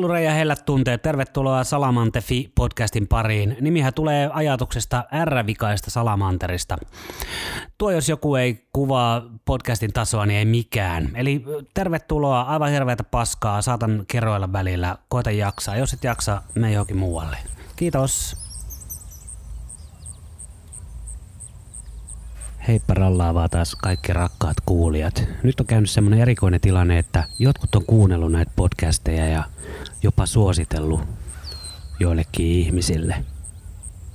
Hellure ja hellät tunteet, tervetuloa Salamantefi podcastin pariin. Nimihän tulee ajatuksesta R-vikaista Salamanterista. Tuo jos joku ei kuvaa podcastin tasoa, niin ei mikään. Eli tervetuloa, aivan hirveätä paskaa, saatan kerroilla välillä, koita jaksaa. Jos et jaksa, me johonkin muualle. Kiitos. Heippa rallaavaa taas kaikki rakkaat kuulijat. Nyt on käynyt semmonen erikoinen tilanne, että jotkut on kuunnellut näitä podcasteja ja jopa suositellut joillekin ihmisille.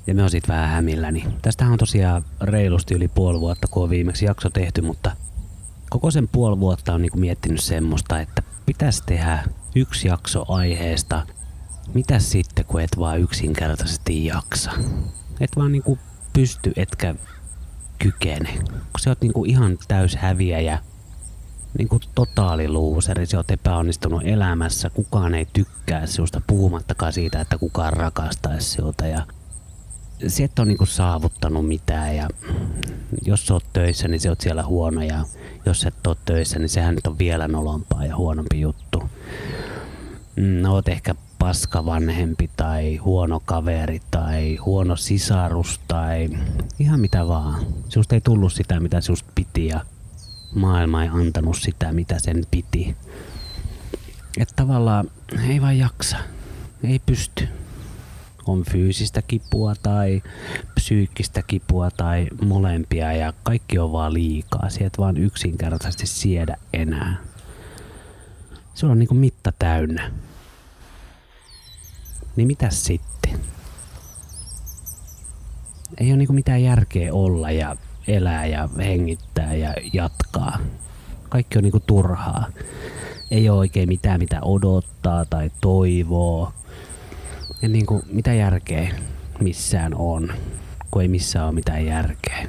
Ja me on sit vähän hämilläni. Tästähän on tosiaan reilusti yli puoli vuotta, kun on viimeksi jakso tehty, mutta koko sen puoli vuotta on niinku miettinyt semmoista, että pitäisi tehdä yksi jakso aiheesta. Mitä sitten, kun et vaan yksinkertaisesti jaksa? Et vaan niinku pysty, etkä kykene. Kun sä oot niinku ihan täys häviäjä, niinku totaaliluuseri, sä oot epäonnistunut elämässä, kukaan ei tykkää sinusta, puhumattakaan siitä, että kukaan rakastaisi sinulta ja sä et ole niinku saavuttanut mitään ja jos sä oot töissä, niin sä oot siellä huono ja jos et ole töissä, niin sehän nyt on vielä nolompaa ja huonompi juttu. Mm, oot ehkä paska vanhempi tai huono kaveri tai huono sisarus tai ihan mitä vaan. Susta ei tullut sitä, mitä susta piti ja maailma ei antanut sitä, mitä sen piti. Että tavallaan ei vaan jaksa, ei pysty. On fyysistä kipua tai psyykkistä kipua tai molempia ja kaikki on vaan liikaa. Sieltä vaan yksinkertaisesti siedä enää. Se on niinku mitta täynnä niin mitä sitten? Ei ole niinku mitään järkeä olla ja elää ja hengittää ja jatkaa. Kaikki on niinku turhaa. Ei ole oikein mitään mitä odottaa tai toivoo. Ja niinku, mitä järkeä missään on, kun ei missään ole mitään järkeä.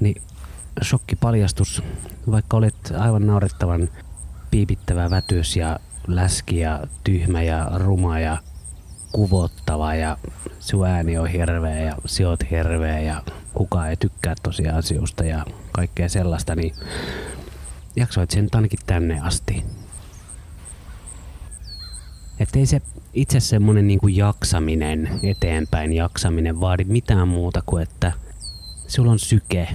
Niin shokkipaljastus, vaikka olet aivan naurettavan piipittävä vätys ja läski ja tyhmä ja ruma ja kuvottava ja sun ääni on hirveä ja sä oot hirveä ja kukaan ei tykkää tosiaan sinusta ja kaikkea sellaista, niin jaksoit sen ainakin tänne asti. Että ei se itse semmonen niinku jaksaminen, eteenpäin jaksaminen vaadi mitään muuta kuin että sulla on syke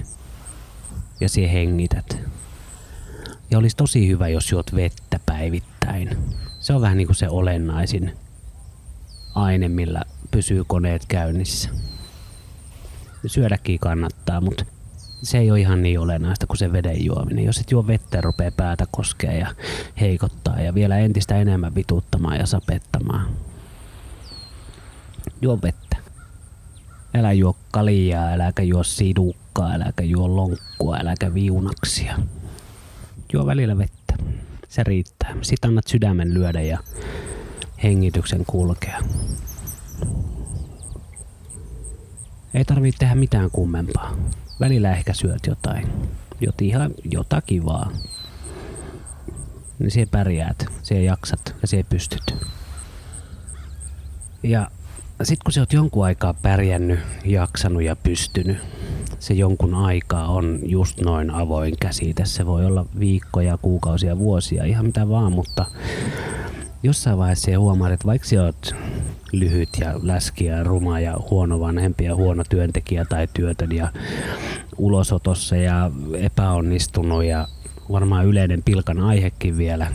ja siihen hengität. Ja olisi tosi hyvä, jos juot vettä päivittäin. Se on vähän niin kuin se olennaisin aine, millä pysyy koneet käynnissä. Syödäkin kannattaa, mutta se ei ole ihan niin olennaista kuin se veden juominen. Jos et juo vettä, rupeaa päätä koskee ja heikottaa ja vielä entistä enemmän vituttamaan ja sapettamaan. Juo vettä. Älä juo kaljaa, äläkä juo sidukkaa, äläkä juo lonkkua, äläkä viunaksia juo välillä vettä. Se riittää. Sitten annat sydämen lyödä ja hengityksen kulkea. Ei tarvitse tehdä mitään kummempaa. Välillä ehkä syöt jotain. Jot ihan jotakin vaan. Niin siihen pärjäät, siihen jaksat ja siihen pystyt. Ja sit kun sä oot jonkun aikaa pärjännyt, jaksanut ja pystynyt, se jonkun aikaa on just noin avoin käsite. Se voi olla viikkoja, kuukausia, vuosia, ihan mitä vaan, mutta jossain vaiheessa se huomaat, että vaikka sä oot lyhyt ja läski ja ruma ja huono vanhempi ja huono työntekijä tai työtön ja ulosotossa ja epäonnistunut ja varmaan yleinen pilkan aihekin vielä,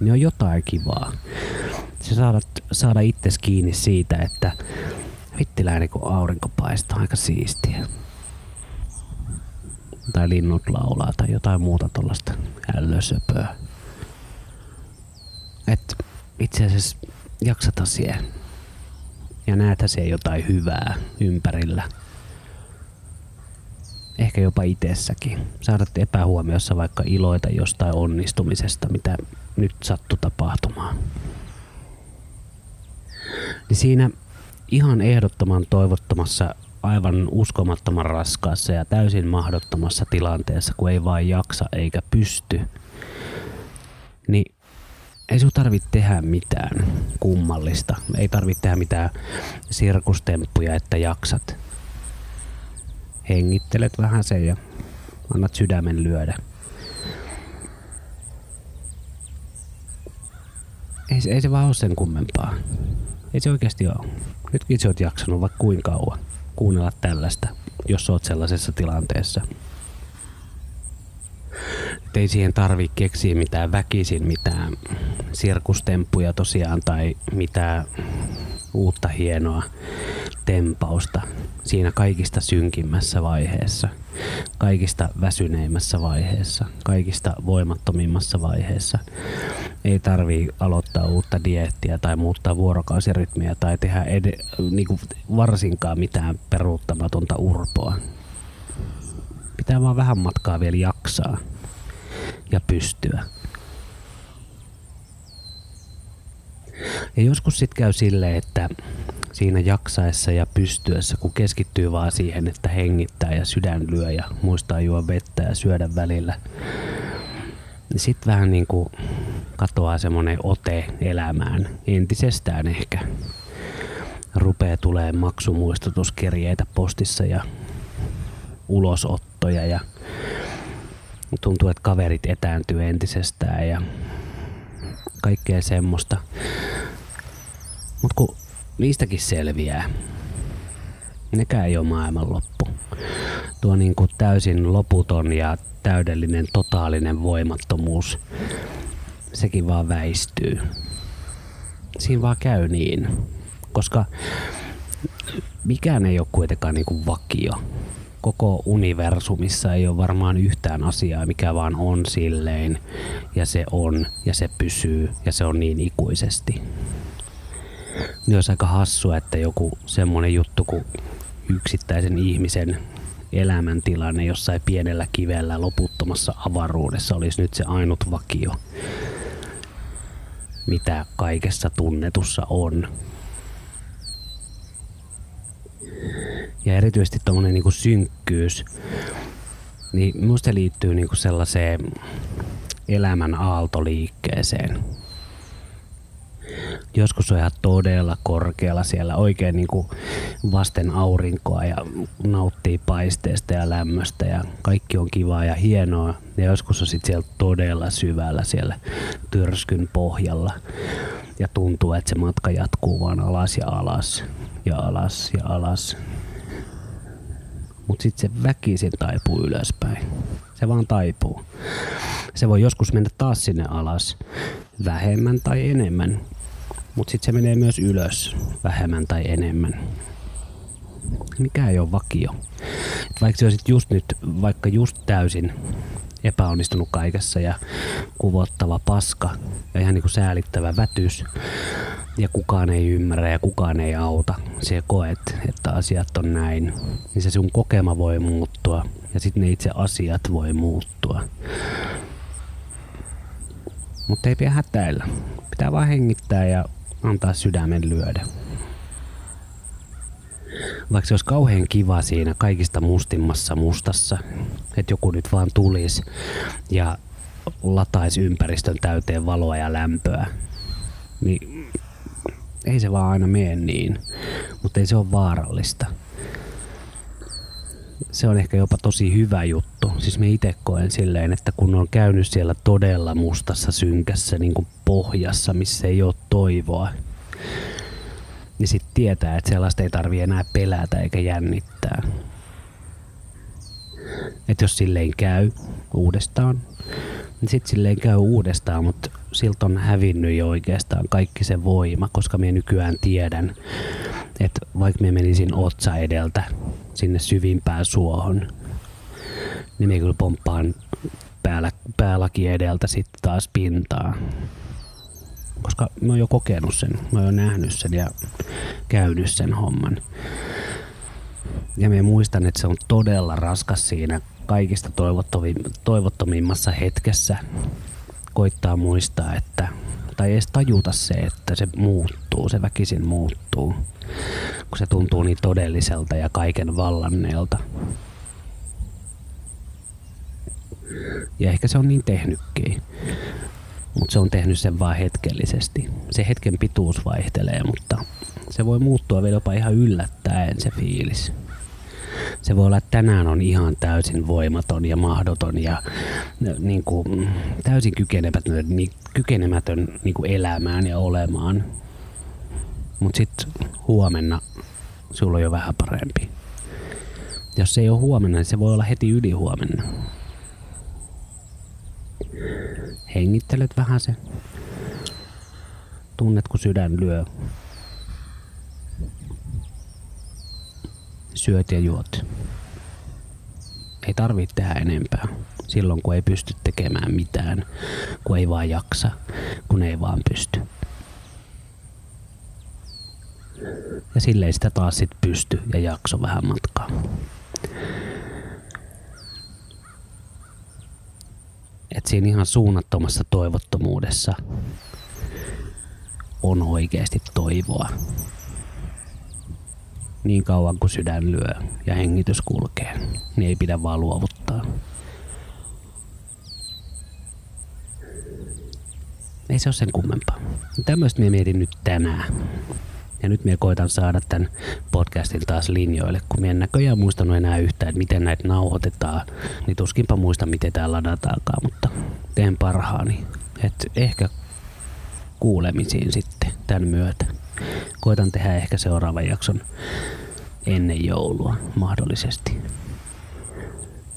niin on jotain kivaa. Se saada, saada itses kiinni siitä, että vittiläinen kun aurinko paistaa, aika siistiä. Tai linnut laulaa tai jotain muuta tuollaista ällösöpöä. Et itse asiassa jaksata siihen. Ja näet siellä jotain hyvää ympärillä. Ehkä jopa itsessäkin. Saadat epähuomiossa vaikka iloita jostain onnistumisesta, mitä nyt sattu tapahtumaan. Niin siinä ihan ehdottoman toivottomassa, aivan uskomattoman raskaassa ja täysin mahdottomassa tilanteessa, kun ei vain jaksa eikä pysty, niin ei sun tarvitse tehdä mitään kummallista. Ei tarvitse tehdä mitään sirkustemppuja, että jaksat. Hengittelet vähän sen ja annat sydämen lyödä. ei, ei se vaan ole sen kummempaa. Ei se oikeasti ole. Nytkin sä oot jaksanut vaikka kuinka kauan kuunnella tällaista, jos oot sellaisessa tilanteessa. Et ei siihen tarvi keksiä mitään väkisin, mitään sirkustemppuja tosiaan tai mitään uutta hienoa tempausta siinä kaikista synkimmässä vaiheessa, kaikista väsyneimmässä vaiheessa, kaikista voimattomimmassa vaiheessa. Ei tarvi aloittaa uutta diettiä tai muuttaa vuorokausirytmiä tai tehdä ed- niinku varsinkaan mitään peruuttamatonta urpoa. Pitää vaan vähän matkaa vielä jaksaa ja pystyä. Ja joskus sitten käy silleen, että siinä jaksaessa ja pystyessä, kun keskittyy vaan siihen, että hengittää ja sydän lyö ja muistaa juo vettä ja syödä välillä, niin sitten vähän niin kuin katoaa semmoinen ote elämään entisestään ehkä. Rupee tulee maksumuistutuskirjeitä postissa ja ulosottoja ja tuntuu, että kaverit etääntyy entisestään ja kaikkea semmoista. Mutta kun niistäkin selviää, nekään ei ole maailmanloppu. Tuo niin kuin täysin loputon ja täydellinen totaalinen voimattomuus, sekin vaan väistyy. Siinä vaan käy niin, koska mikään ei ole kuitenkaan niin kuin vakio koko universumissa ei ole varmaan yhtään asiaa, mikä vaan on silleen, ja se on, ja se pysyy, ja se on niin ikuisesti. Olisi aika hassua, että joku semmonen juttu kuin yksittäisen ihmisen elämäntilanne jossain pienellä kivellä loputtomassa avaruudessa olisi nyt se ainut vakio, mitä kaikessa tunnetussa on. ja erityisesti tuommoinen niin synkkyys, niin minusta liittyy niin kuin sellaiseen elämän aaltoliikkeeseen. Joskus on ihan todella korkealla siellä oikein niin kuin vasten aurinkoa ja nauttii paisteesta ja lämmöstä ja kaikki on kivaa ja hienoa. Ja joskus on sitten siellä todella syvällä siellä tyrskyn pohjalla ja tuntuu, että se matka jatkuu vaan alas ja alas ja alas ja alas mutta sitten se väkisin taipuu ylöspäin. Se vaan taipuu. Se voi joskus mennä taas sinne alas, vähemmän tai enemmän, mutta sitten se menee myös ylös, vähemmän tai enemmän. Mikä ei ole vakio. Vaikka olisit just nyt, vaikka just täysin epäonnistunut kaikessa ja kuvottava paska ja ihan niinku säälittävä vätys, ja kukaan ei ymmärrä ja kukaan ei auta. Se koet, että asiat on näin, niin se sun kokema voi muuttua ja sitten ne itse asiat voi muuttua. Mutta ei pidä hätäillä. Pitää vaan hengittää ja antaa sydämen lyödä. Vaikka se olisi kauhean kiva siinä kaikista mustimmassa mustassa, että joku nyt vaan tulisi ja lataisi ympäristön täyteen valoa ja lämpöä, niin ei se vaan aina mene niin, mutta ei se ole vaarallista. Se on ehkä jopa tosi hyvä juttu. Siis me itse koen silleen, että kun on käynyt siellä todella mustassa synkässä niin kuin pohjassa, missä ei ole toivoa, niin sitten tietää, että sellaista ei tarvi enää pelätä eikä jännittää. Että jos silleen käy uudestaan, niin sitten silleen käy uudestaan, mutta siltä on hävinnyt jo oikeastaan kaikki se voima, koska minä nykyään tiedän, että vaikka me menisin otsa edeltä sinne syvimpään suohon, niin me kyllä pomppaan päällä, päälaki edeltä sitten taas pintaa. Koska mä oon jo kokenut sen, mä oon jo nähnyt sen ja käynyt sen homman. Ja mä muistan, että se on todella raskas siinä kaikista toivottomimmassa hetkessä koittaa muistaa, että tai edes tajuta se, että se muuttuu, se väkisin muuttuu, kun se tuntuu niin todelliselta ja kaiken vallanneelta. Ja ehkä se on niin tehnytkin, mutta se on tehnyt sen vain hetkellisesti. Se hetken pituus vaihtelee, mutta se voi muuttua vielä jopa ihan yllättäen se fiilis. Se voi olla, että tänään on ihan täysin voimaton ja mahdoton ja niin kuin, täysin kykenemätön, niin, kykenemätön niin kuin elämään ja olemaan. Mutta sitten huomenna sulla on jo vähän parempi. Jos se ei ole huomenna, niin se voi olla heti yli huomenna. Hengittelet vähän se. Tunnet, kun sydän lyö. Syöt ja juot. Ei tarvitse tehdä enempää. Silloin, kun ei pysty tekemään mitään. Kun ei vaan jaksa. Kun ei vaan pysty. Ja silleen sitä taas sit pysty ja jakso vähän matkaa. Et siinä ihan suunnattomassa toivottomuudessa on oikeasti toivoa. Niin kauan kuin sydän lyö ja hengitys kulkee, niin ei pidä vaan luovuttaa. Ei se ole sen kummempaa. Tämmöistä minä mietin nyt tänään. Ja nyt minä koitan saada tämän podcastin taas linjoille, kun minä en näköjään muistanut enää yhtään, että miten näitä nauhoitetaan. Niin tuskinpa muista, miten täällä ladataankaan, mutta teen parhaani. Että ehkä kuulemisiin sitten tämän myötä. Koitan tehdä ehkä seuraavan jakson ennen joulua mahdollisesti.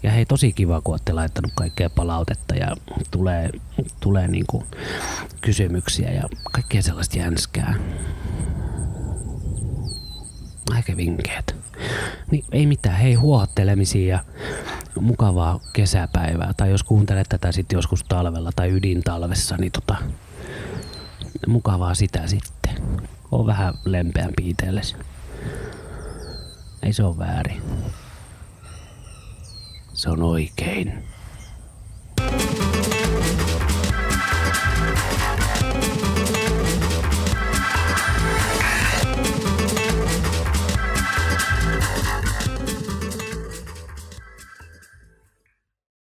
Ja hei, tosi kiva, kun olette laittanut kaikkea palautetta ja tulee, tulee niinku kysymyksiä ja kaikkea sellaista jänskää aika vinkeet. Niin ei mitään, hei huohattelemisia ja mukavaa kesäpäivää. Tai jos kuuntelet tätä sitten joskus talvella tai ydintalvessa, niin tota, mukavaa sitä sitten. On vähän lempeämpi itsellesi. Ei se ole väärin. Se on oikein.